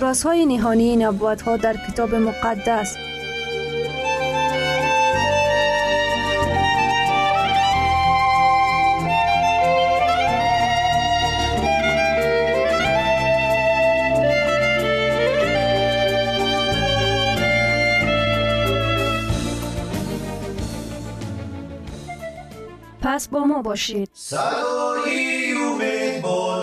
رازهای نهانی نبوت ها در کتاب مقدس. پس با ما باشید. صدای امید با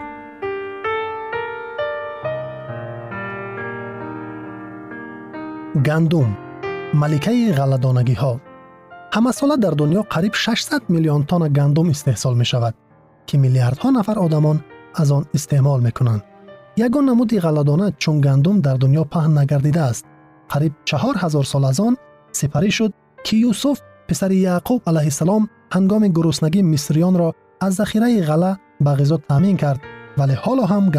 گندم ملکه غلدانگی ها همه ساله در دنیا قریب 600 میلیون تن گندم استحصال می شود که میلیاردها نفر آدمان از آن استعمال می کنند. یگان نمودی غلدانه چون گندم در دنیا پهن نگردیده است. قریب چهار هزار سال از آن سپری شد که یوسف پسر یعقوب علیه السلام هنگام گرسنگی مصریان را از ذخیره غله به غذا تامین کرد ولی حالا هم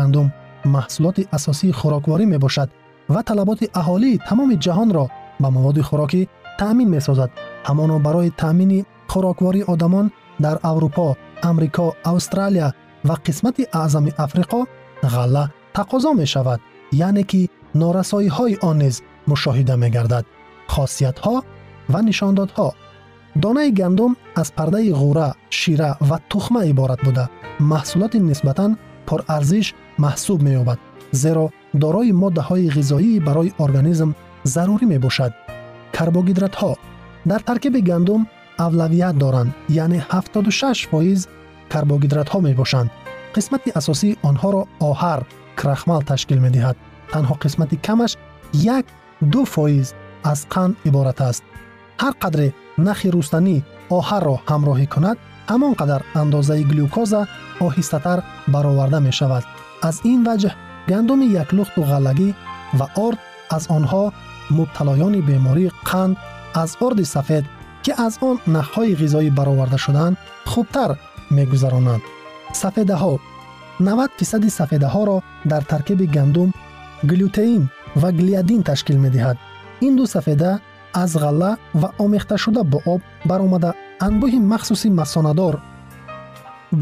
ва талаботи аҳолии тамоми ҷаҳонро ба маводи хӯрокӣ таъмин месозад. Ҳамоно барои таъмини хӯроквории одамон дар аврупо амрико австралия ва қисмати аъзами африқо ғалла тақозо мешавад яъне ки норасоиҳои он низ мушоҳида мегардад. Хосиятҳо ва нишондодҳо. Донаи гандум аз пардаи ғӯра шира ва тухма иборат буда. Маҳсулоти нисбатан پرارزش محسوب می‌یابد زیرا می دارای ماده غذایی برای ارگانیسم ضروری می باشد. کربوهیدرات ها در ترکیب گندم اولویت دارند یعنی 76 فایز کربوهیدرات ها می باشند. قسمت اساسی آنها را آهر крахмал تشکیل می دهد. تنها قسمت کمش یک دو فایز از قند عبارت است. هر قدر نخی روستنی آهر را همراهی کند همان قدر اندازه گلوکوز آهسته‌تر гандуми яклухту ғаллагӣ ва орд аз онҳо мубталоёни бемории қанд аз орди сафед ки аз он нахҳои ғизоӣ бароварда шудаанд хубтар мегузаронанд сафедаҳо 90 фисади сафедаҳоро дар таркиби гандум глютеин ва глиадин ташкил медиҳад. Ин ду сафеда аз ғалла ва омехташуда бо об баромада анбӯҳи махсуси масонадор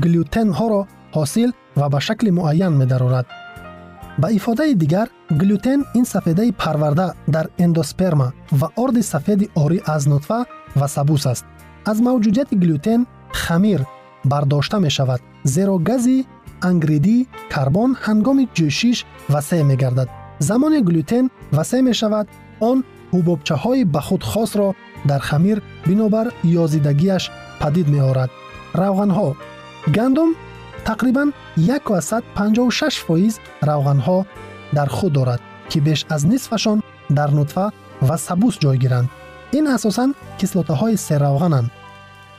глютенҳоро ҳосил ва ба шакли муайян медарорад ба ифодаи дигар глютен ин сафедаи парварда дар эндосперма ва орди сафеди орӣ аз нутфа ва сабус аст. Аз мавҷудияти глютен хамир бардошта мешавад зеро гази ангридӣ карбон ҳангоми ҷӯшиш васеъ мегардад. Замоне глютен васеъ мешавад он ҳубобчаҳои ба худ хосро дар хамир бинобар ёзидагиаш падид меорад. Равғанҳо. Гандум тақрибан 156 фоиз равғанҳо дар худ дорад ки беш аз нисфашон дар нутфа ва сабус ҷойгиранд ин асосан кислотаҳои серавғананд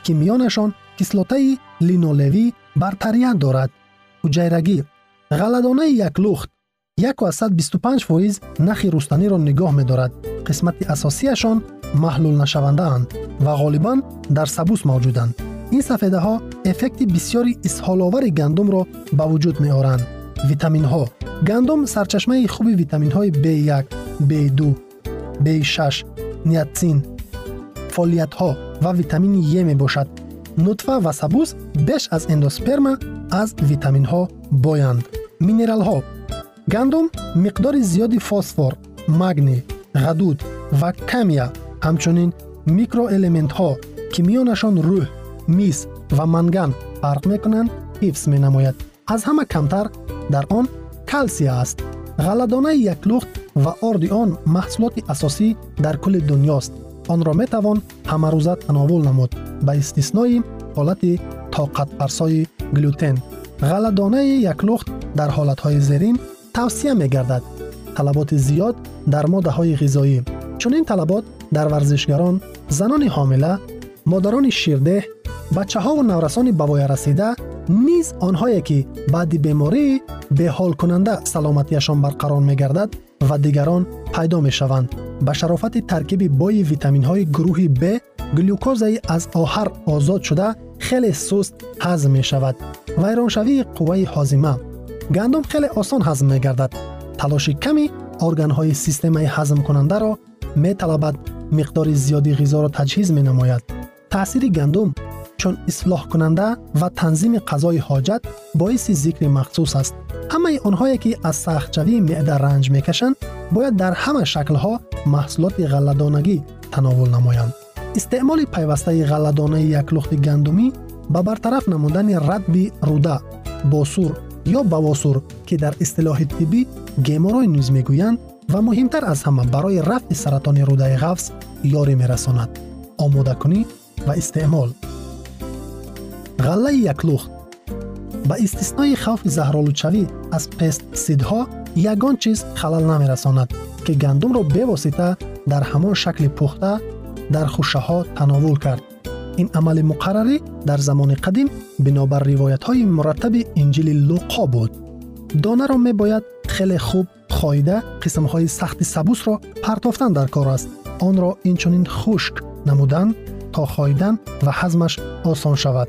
ки миёнашон кислотаи линолевӣ бартарият дорад. Ҳуҷайрагӣ ғаладонаи яклухт 125 фоиз нахи рустаниро нигоҳ медорад. Қисмати асосияшон маҳлулнашавандаанд ва ғолибан дар сабус мавҷуданд ин сафедаҳо эффекти бисёри исҳоловари гандумро ба вуҷуд меоранд. Витаминҳо. Гандум сарчашмаи хуби витаминҳои b1 b2 b6 ниатсин фолиятҳо ва витамини е мебошад. Нутфа ва сабуз беш аз эндосперма аз витаминҳо боянд. Минералҳо. Гандум миқдори зиёди фосфор магний ғадуд ва камия ҳамчунин микроэлементҳо ки миёнашон рӯҳ میس و منگن فرق می‌کنند حفظ می نماید. از همه کمتر در آن کلسی است. غلدانه یک لخت و آرد آن محصولات اساسی در کل دنیاست. آن را می توان همه روزه تناول نمود به استثنای حالت طاقت فرسای گلوتن. غلدانه یک لخت در حالت های زیرین توصیه бачаҳову наврасони ба воярасида низ онҳое ки баъди бемории беҳолкунанда саломатиашон барқарор мегардад ва дигарон пайдо мешаванд. Ба шарофати таркиби бои витаминҳои гурӯҳи б глюкозаи аз оҳар озод шуда хеле суст ҳазм мешавад. Вайроншавии қувваи ҳозима. Гандум хеле осон ҳазм мегардад. Талоши ками органҳои системаи ҳазмкунандаро металабад миқдори зиёди ғизоро таҷҳиз менамояд. Таъсири гандум سست هضم می شود. ویرانشوی قوه حازمه گندم خیلی آسان هضم می گردد. تلاش کمی ارگان های سیستم هضم کننده را می طلبد مقدار زیادی غذا را تجهیز می نماید. تأثیر گندم چون اصلاح کننده و تنظیم غذای حاجت باعث ذکر مخصوص است. همه آنهایی که از سختجوی معده رنج می‌کشند باید در همه شکلها محصولات غله‌دانگی تناول نمایند. استعمال پیوسته ғаллаи яклухт ба истиснои хавфи заҳролудшавӣ аз пестсидҳо ягон чиз халал намерасонад ки гандумро бевосита дар ҳамон шакли пухта дар хушаҳо тановул кард. Ин амали муқаррарӣ дар замони қадим бинобар ривоятҳои мураттаби инҷили луқо буд. Донаро мебояд хеле хуб хоида қисмҳои сахти сабусро партофтан дар кор аст. Онро инчунин хушк намудан то хоидан ва ҳазмаш осон шавад.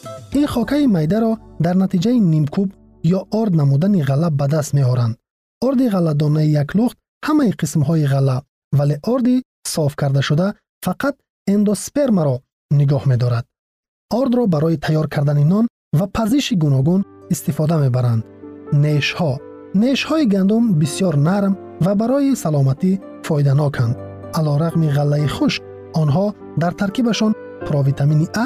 ин хокаи майдаро дар натиҷаи нимкӯб ё орд намудани ғала ба даст меоранд. Орди ғалладонаи яклухт ҳамаи қисмҳои ғала вале орди соф кардашуда фақат эндоспермаро нигоҳ медорад. Ордро барои тайёр кардани нон ва пазиши гуногун истифода мебаранд. Нешҳо. Нешҳои гандум бисёр нарм ва барои саломатӣ фоиданоканд. Алорағми ғаллаи хушк онҳо дар таркибашон провитамини а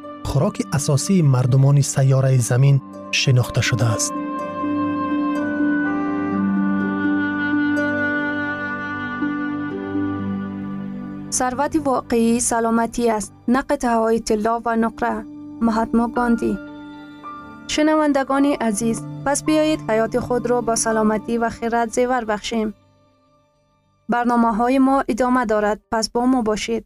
خوراک اساسی مردمان سیاره زمین شناخته شده است. ثروت واقعی سلامتی است. نه های طلا و نقره. مهاتما گاندی. شنوندگان عزیز پس بیایید حیات خود را با سلامتی و خیرت زیور بخشیم. برنامه های ما ادامه دارد. پس با ما باشید.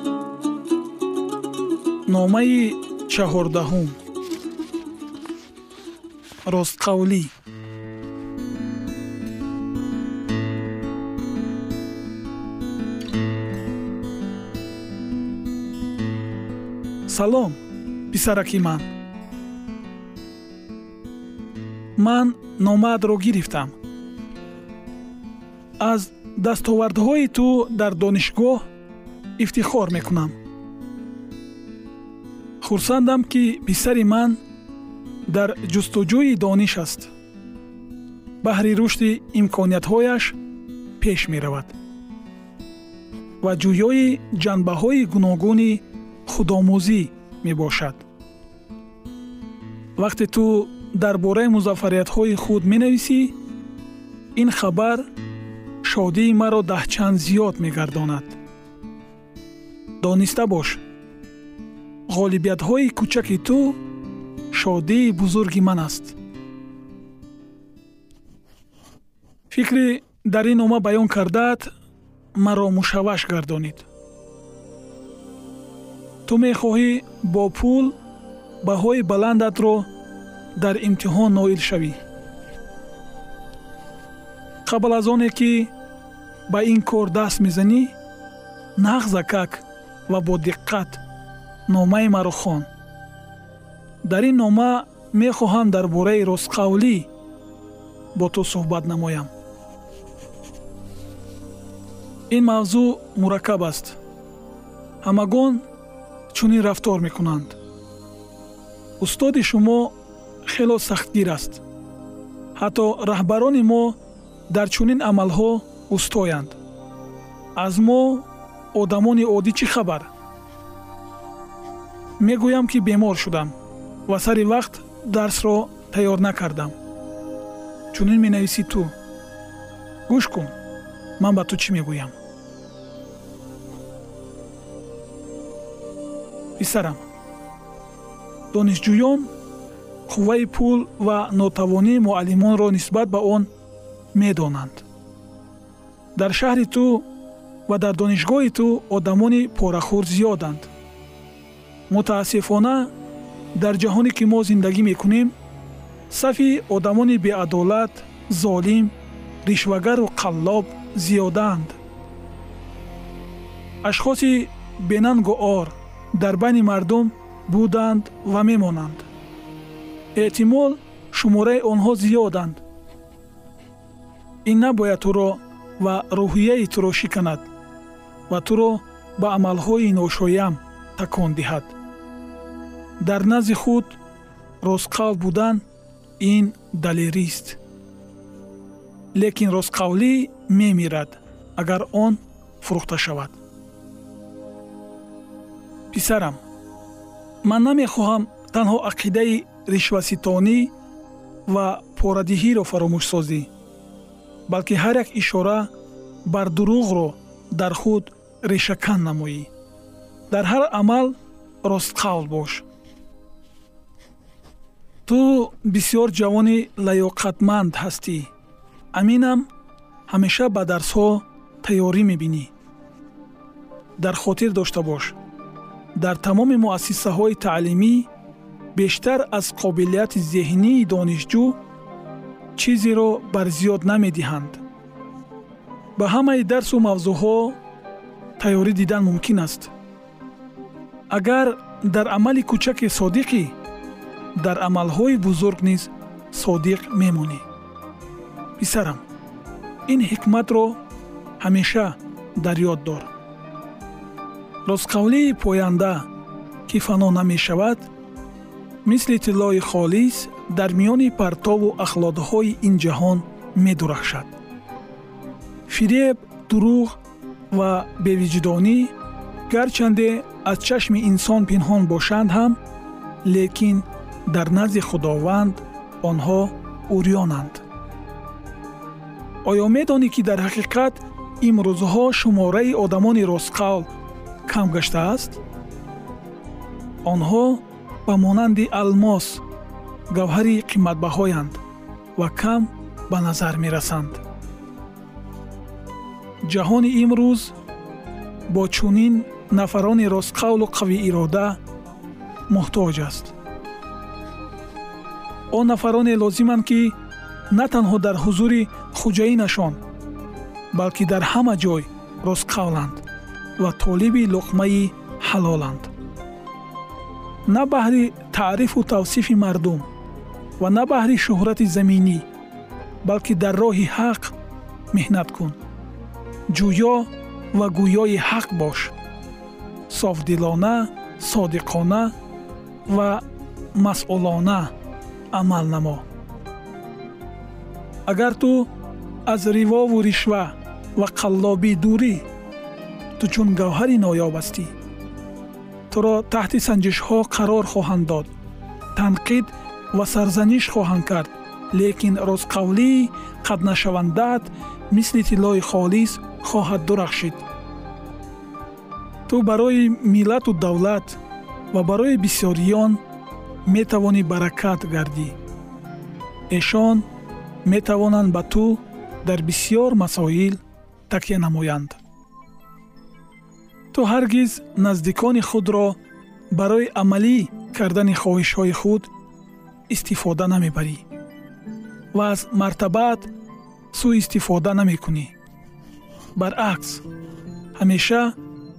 номаи чаҳордаҳум. Ростқавлӣ. Салом писараки ман. Ман номаатро гирифтам. Аз дастовардҳои ту дар донишгоҳ ифтихор мекунам хурсандам ки писари ман дар ҷустуҷӯи дониш аст. Баҳри рушди имкониятҳояш пеш меравад. Ва ҷӯёи ҷанбаҳои гуногуни худомӯзӣ мебошад. Вақте ту дар бораи музаффариятҳои худ менависӣ ин хабар шодии маро даҳчанд зиёд мегардонад. Дониста бош ғолибиятҳои кӯчаки ту шодии бузурги ман аст. Фикри дар ин нома баён кардаат маро мушавваш гардонид. Ту мехоҳӣ бо пул баҳои баландатро дар имтиҳон ноил шавӣ. Қабл аз оне ки ба ин кор даст мезанӣ нағзакак ва бо диққат номаи маро хон. Дар ин нома мехоҳам дар бораи ростқавлӣ бо ту суҳбат намоям. Ин мавзӯъ мураккаб аст. Ҳамагон чунин рафтор мекунанд. Устоди шумо хело сахтгир аст. Ҳатто раҳбарони мо дар чунин амалҳо устоянд. Аз мо одамони оддӣ чӣ хабар мегӯям ки бемор шудам ва сари вақт дарсро тайёр накардам. Чунин менависӣ ту. Гӯш кун ман ба ту чӣ мегӯям? Писарам. Донишҷӯён қувваи пул ва нотавонии муаллимонро нисбат ба он медонанд. Дар шаҳри ту ва дар донишгоҳи ту одамони порахӯр зиёданд мутаассифона дар ҷаҳоне ки мо зиндагӣ мекунем сафи одамони беадолат золим ришвагару қаллоб зиёдаанд. Ашхоси бенангу ор дар байни мардум буданд ва мемонанд. Эҳтимол шумораи онҳо зиёданд. Ин набояд туро ва рӯҳияи туро шиканад ва туро ба амалҳои ношоям такон диҳад дар назди худ ростқавл будан ин далерист. Лекин ростқавлӣ мемирад агар он фурӯхта шавад. Писарам ман намехоҳам танҳо ақидаи ришваситонӣ ва порадиҳиро фаромӯшсозӣ балки ҳар як ишора бар дурӯғро дар худ решакан намоӣ. Дар ҳар амал ростқавл бош ту бисьёр ҷавони лаёқатманд ҳастӣ. Аминам ҳамеша ба дарсҳо тайёрӣ мебинӣ. Дар хотир дошта бош. Дар тамоми муассисаҳои таълимӣ бештар аз қобилияти зеҳнии донишҷӯ чизеро барзиёд намедиҳанд. Ба ҳамаи дарсу мавзӯъҳо тайёрӣ дидан мумкин аст. Агар дар амали кӯчаке содиқӣ дар амалҳои бузург низ содиқ мемонӣ. Писарам ин ҳикматро ҳамеша дар ёд дор. Ростқавлии поянда ки фано намешавад мисли тиллои холис дар миёни партову ахлодҳои ин ҷаҳон медурахшад. Фиреб дурӯғ ва бевиҷдонӣ гарчанде аз чашми инсон пинҳон бошанд ҳам лекин дар назди худованд онҳо урёнанд. Оё медонӣ ки дар ҳақиқат имрӯзҳо шумораи одамони ростқавл кам гаштааст? Онҳо ба монанди алмос гавҳари қиматбаҳоянд ва кам ба назар мерасанд. Ҷаҳони имрӯз бо чунин нафарони ростқавлу қавиирода муҳтоҷ аст он нафароне лозиманд ки на танҳо дар ҳузури хуҷаинашон балки дар ҳама ҷой ростқавланд ва толиби луқмаи ҳалоланд. На баҳри таърифу тавсифи мардум ва на баҳри шӯҳрати заминӣ балки дар роҳи ҳақ меҳнат кун. Ҷӯё ва гӯёи ҳақ бош. Софдилона содиқона ва масъулона амал намо агар ту аз ривову ришва ва қаллобӣ дурӣ ту чун гавҳари ноёб ҳастӣ. Туро таҳти санҷишҳо қарор хоҳанд дод танқид ва сарзаниш хоҳанд кард. Лекин ростқавлии қатнашавандаат мисли тиллои холис хоҳад дурахшид. Ту барои миллату давлат ва барои бисёриён метавонӣ баракат гардӣ. Эшон метавонанд ба ту дар бисьёр масоил такя намоянд. Ту ҳаргиз наздикони худро барои амалӣ кардани хоҳишҳои худ истифода намебарӣ ва аз мартабаат сӯистифода намекунӣ. Баръакс ҳамеша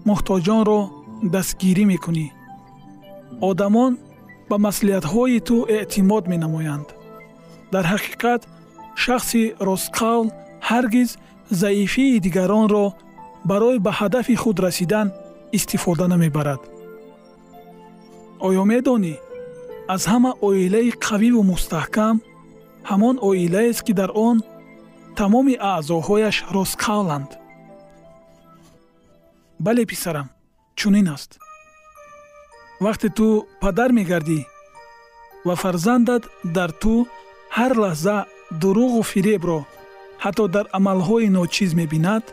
муҳтоҷонро дастгирӣ мекунӣ. Одамон ба маслиҳатҳои ту эътимод менамоянд. Дар ҳақиқат шахси ростқавл ҳаргиз заифии дигаронро барои ба ҳадафи худ расидан истифода намебарад. Оё медонӣ? Аз ҳама оилаи қавиву мустаҳкам ҳамон оилаест ки дар он тамоми аъзоҳояш ростқавланд бале писарам чунин аст вақте ту падар мегардӣ ва фарзандат дар ту ҳар лаҳза дурӯғу фиребро ҳатто дар амалҳои ночиз мебинад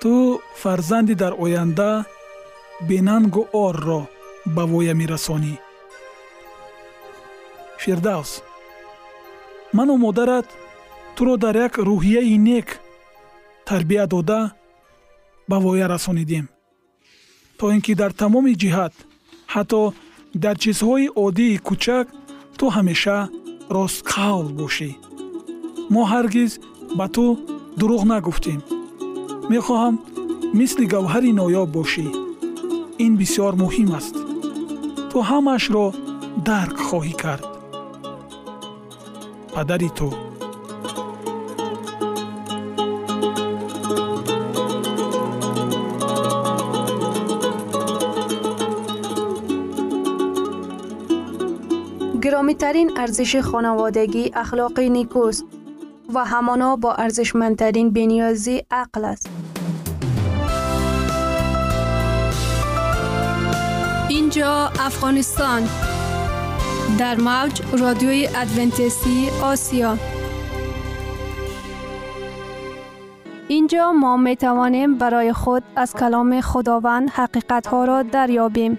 ту фарзанди дар оянда бенангу орро ба воя мерасонӣ. Фирдавс ману модарат туро дар як рӯҳияи нек тарбия дода ба воя расонидем то ин ки дар тамоми ҷиҳат ҳатто дар чизҳои оддии кӯчак ту ҳамеша ростқавл бошӣ. Мо ҳаргиз ба ту дурӯғ нагуфтем. Мехоҳам мисли гавҳари ноёб бошӣ. Ин бисьёр муҳим аст. Ту ҳамаашро дарк хоҳӣ кард. Падари ту گرامیترین ارزش خانوادگی اخلاق نیکوست و همانا با ارزشمندترین بنیازی عقل است. اینجا افغانستان در موج رادیوی ادونتیستی آسیا اینجا ما می توانیم برای خود از کلام خداوند حقیقت ها را دریابیم.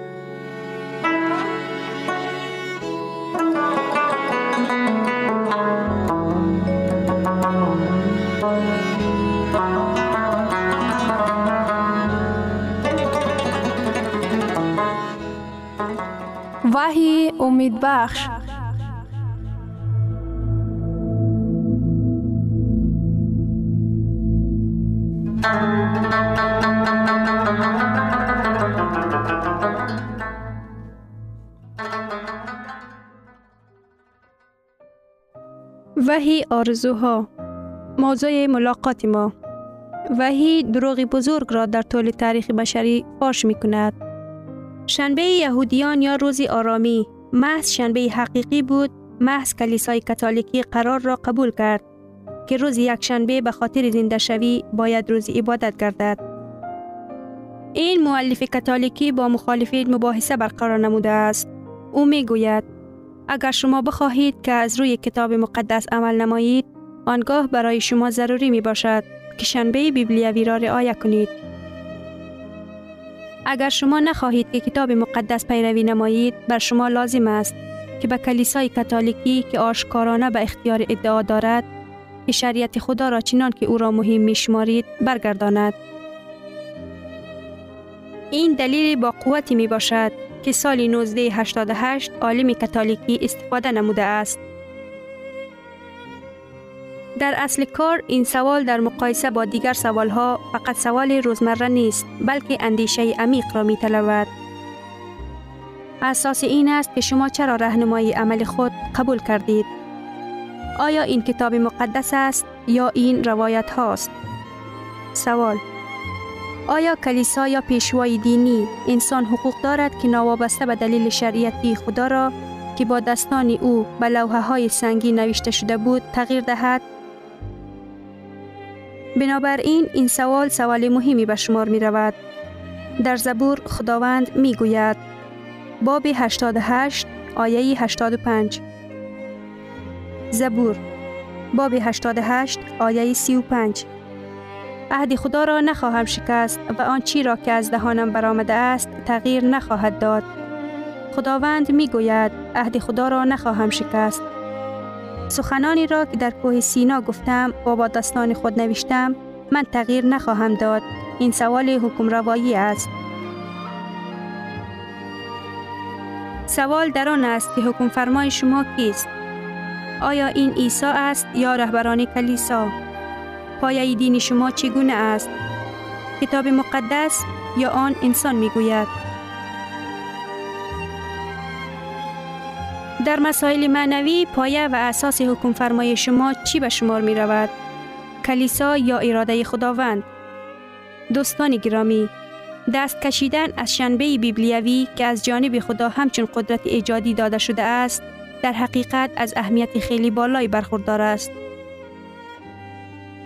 وحی امید بخش. وحی آرزوها. موضوع ملاقات ما. وحی دروغ بزرگ را در طول تاریخ بشری فاش می کند. شنبه یهودیان یا روزی آرامی محض شنبه حقیقی بود محض کلیسای کاتولیکی قرار را قبول کرد که روز یک شنبه به خاطر زنده شوی باید روز عبادت گردد. این مؤلف کاتولیکی با مخالفین مباحثه برقرار نموده است. او می گوید اگر شما بخواهید که از روی کتاب مقدس عمل نمایید آنگاه برای شما ضروری می باشد که شنبه بیبلیوی را رعایت کنید. اگر شما نخواهید که کتاب مقدس پیروی نمایید بر شما لازم است که به کلیسای کاتولیکی که آشکارانه به اختیار ادعا دارد که شریعت خدا را چنان که او را مهم می شمارید برگرداند. این دلیل با قوتی می باشد که سال 1988 عالم کاتولیکی استفاده نموده است. در اصل کار این سوال در مقایسه با دیگر سوالها فقط سوال روزمره نیست بلکه اندیشه عمیق را می طلبد. اساس این است که شما چرا رهنمایی عمل خود قبول کردید. آیا این کتاب مقدس است یا این روایت هاست؟ سوال آیا کلیسا یا پیشوای دینی انسان حقوق دارد که نوابسته به دلیل شریعتی خدا را که با دستان او به لوحه های سنگی نوشته شده بود تغییر دهد؟ بنابراین این سوال سوال مهمی به شمار می رود. در زبور خداوند می گوید باب 88 آیه 85 زبور باب 88 آیه 35 عهد خدا را نخواهم شکست و آن چی را که از دهانم برآمده است تغییر نخواهد داد. خداوند می گوید عهد خدا را نخواهم شکست. سخنانی را که در کوه سینا گفتم و با دستان خود نوشتم من تغییر نخواهم داد. این سوال حکم روایی است. سوال در آن است که حکم فرمای شما کیست؟ آیا این عیسی است یا رهبران کلیسا؟ پایه دین شما چگونه است؟ کتاب مقدس یا آن انسان می در مسائل معنوی پایه و اساس حکم فرمای شما چی به شمار می رود؟ کلیسا یا اراده خداوند؟ دوستان گرامی، دست کشیدن از شنبه بیبلیوی که از جانب خدا همچون قدرت ایجادی داده شده است، در حقیقت از اهمیت خیلی بالایی برخوردار است.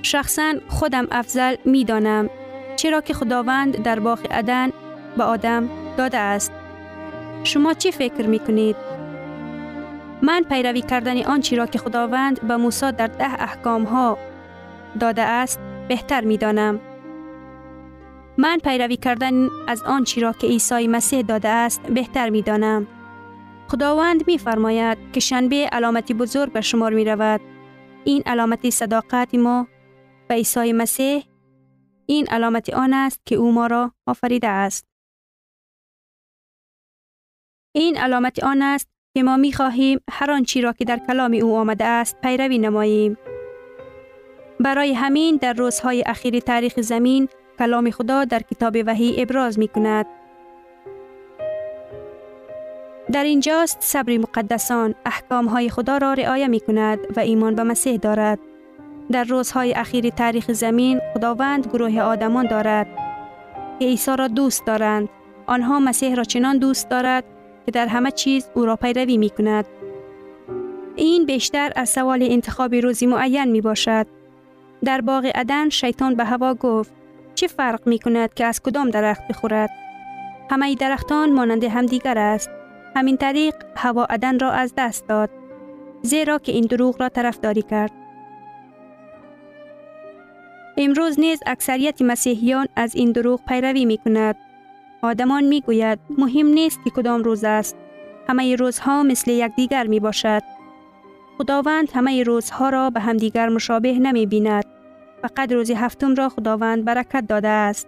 شخصا خودم افضل می دانم چرا که خداوند در باغ عدن به آدم داده است. شما چی فکر می کنید؟ من پیروی کردن آنچه را که خداوند به موسی در ده احکام ها داده است بهتر می دانم. من پیروی کردن از آنچه را که عیسی مسیح داده است بهتر می دانم. خداوند می فرماید که شنبه علامتی بزرگ به شمار می رود. این علامت صداقت ما به عیسی مسیح این علامت آن است که او ما را آفریده است. این علامت آن است که ما می خواهیم هر آنچی را که در کلام او آمده است پیروی نماییم. برای همین در روزهای اخیر تاریخ زمین کلام خدا در کتاب وحی ابراز می کند. در اینجاست صبر مقدسان احکام های خدا را رعایه می کند و ایمان به مسیح دارد. در روزهای اخیر تاریخ زمین خداوند گروه آدمان دارد که عیسی را دوست دارند. آنها مسیح را چنان دوست دارد که در همه چیز او را پیروی می کند. این بیشتر از سوال انتخاب روزی معین می باشد. در باغ عدن شیطان به هوا گفت چه فرق می کند که از کدام درخت بخورد؟ همه درختان مانند همدیگر است. همین طریق هوا عدن را از دست داد. زیرا که این دروغ را طرفداری کرد. امروز نیز اکثریت مسیحیان از این دروغ پیروی می کند. آدمان می گوید مهم نیست که کدام روز است. همه روزها مثل یکدیگر می باشد. خداوند همه روزها را به همدیگر مشابه نمی بیند. فقط روز هفتم را خداوند برکت داده است.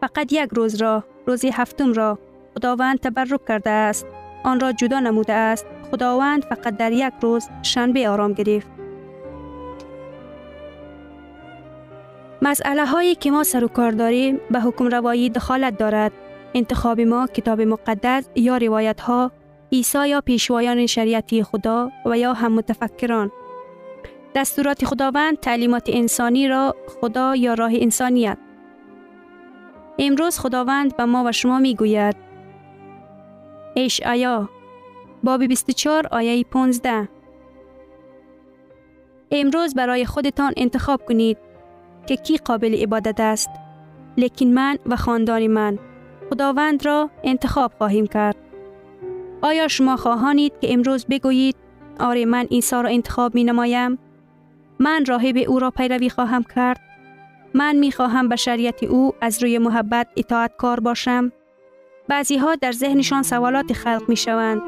فقط یک روز را، روز هفتم را خداوند تبرک کرده است. آن را جدا نموده است. خداوند فقط در یک روز شنبه آرام گرفت. مسئله هایی که ما سر و کار داریم به حکم روایی دخالت دارد. انتخاب ما کتاب مقدس یا روایت ها عیسی یا پیشوایان شریعتی خدا و یا هم متفکران. دستورات خداوند تعلیمات انسانی را خدا یا راه انسانیت. امروز خداوند به ما و شما می گوید اشعیا باب 24 آیه 15 امروز برای خودتان انتخاب کنید که کی قابل عبادت است. لیکن من و خاندان من خداوند را انتخاب خواهیم کرد. آیا شما خواهانید که امروز بگویید آره من عیسی را انتخاب می نمایم من راهب او را پیروی خواهم کرد. من می خواهم به شریعت او از روی محبت اطاعت کار باشم. بعضی ها در ذهنشان سوالات خلق می شوند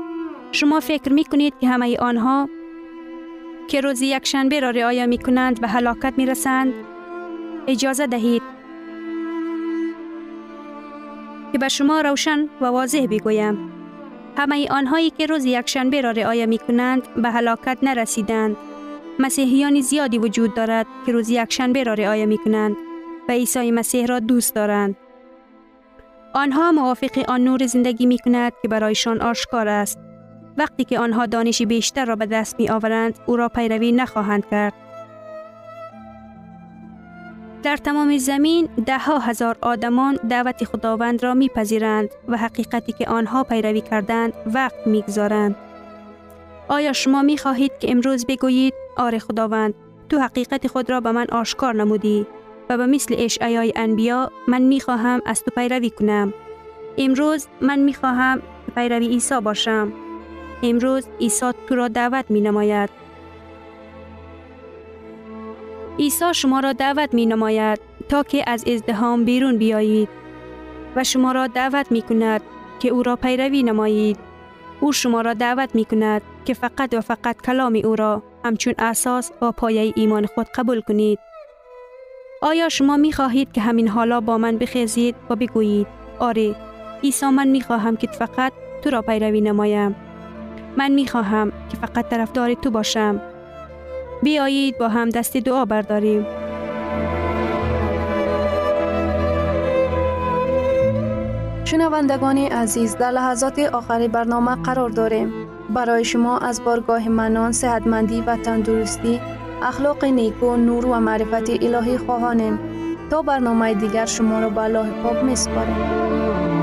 شما فکر می کنید که همه آنها که روز یک شنبه را رعایت می کنند به هلاکت می رسند اجازه دهید که به شما روشن و واضح بگویم. همه آنهایی که روز یکشنبه را رعایت می کنند به هلاکت نرسیدند. مسیحیان زیادی وجود دارد که روز یکشنبه را رعایت می کنند و عیسی مسیح را دوست دارند. آنها موافق آن نور زندگی می کند که برایشان آشکار است. وقتی که آنها دانش بیشتر را به دست می آورند او را پیروی نخواهند کرد. در تمام زمین ده ها هزار آدمان دعوت خداوند را میپذیرند و حقیقتی که آنها پیروی کردند وقت می‌گذارند. آیا شما می خواهید که امروز بگویید آره خداوند تو حقیقت خود را به من آشکار نمودی و به مثل اشعیای انبیا من می خواهم از تو پیروی کنم. امروز من می خواهم پیروی عیسی باشم. امروز عیسی تو را دعوت می نماید. عیسی شما را دعوت می نماید تا که از ازدهام بیرون بیایید و شما را دعوت می کند که او را پیروی نمایید. او شما را دعوت می کند که فقط و فقط کلام او را همچون اساس و پایه ایمان خود قبول کنید. آیا شما می خواهید که همین حالا با من بخیزید و بگویید آره عیسی من می خواهم که فقط تو را پیروی نمایم. من می خواهم که فقط طرفدار تو باشم بیایید با هم دست دعا برداریم. شنوندگان عزیز در لحظات آخری برنامه قرار داریم. برای شما از بارگاه منان، صحتمندی و تندرستی، اخلاق نیکو، نور و معرفت الهی خواهانیم. تا برنامه دیگر شما را به الله پاک می سپاریم.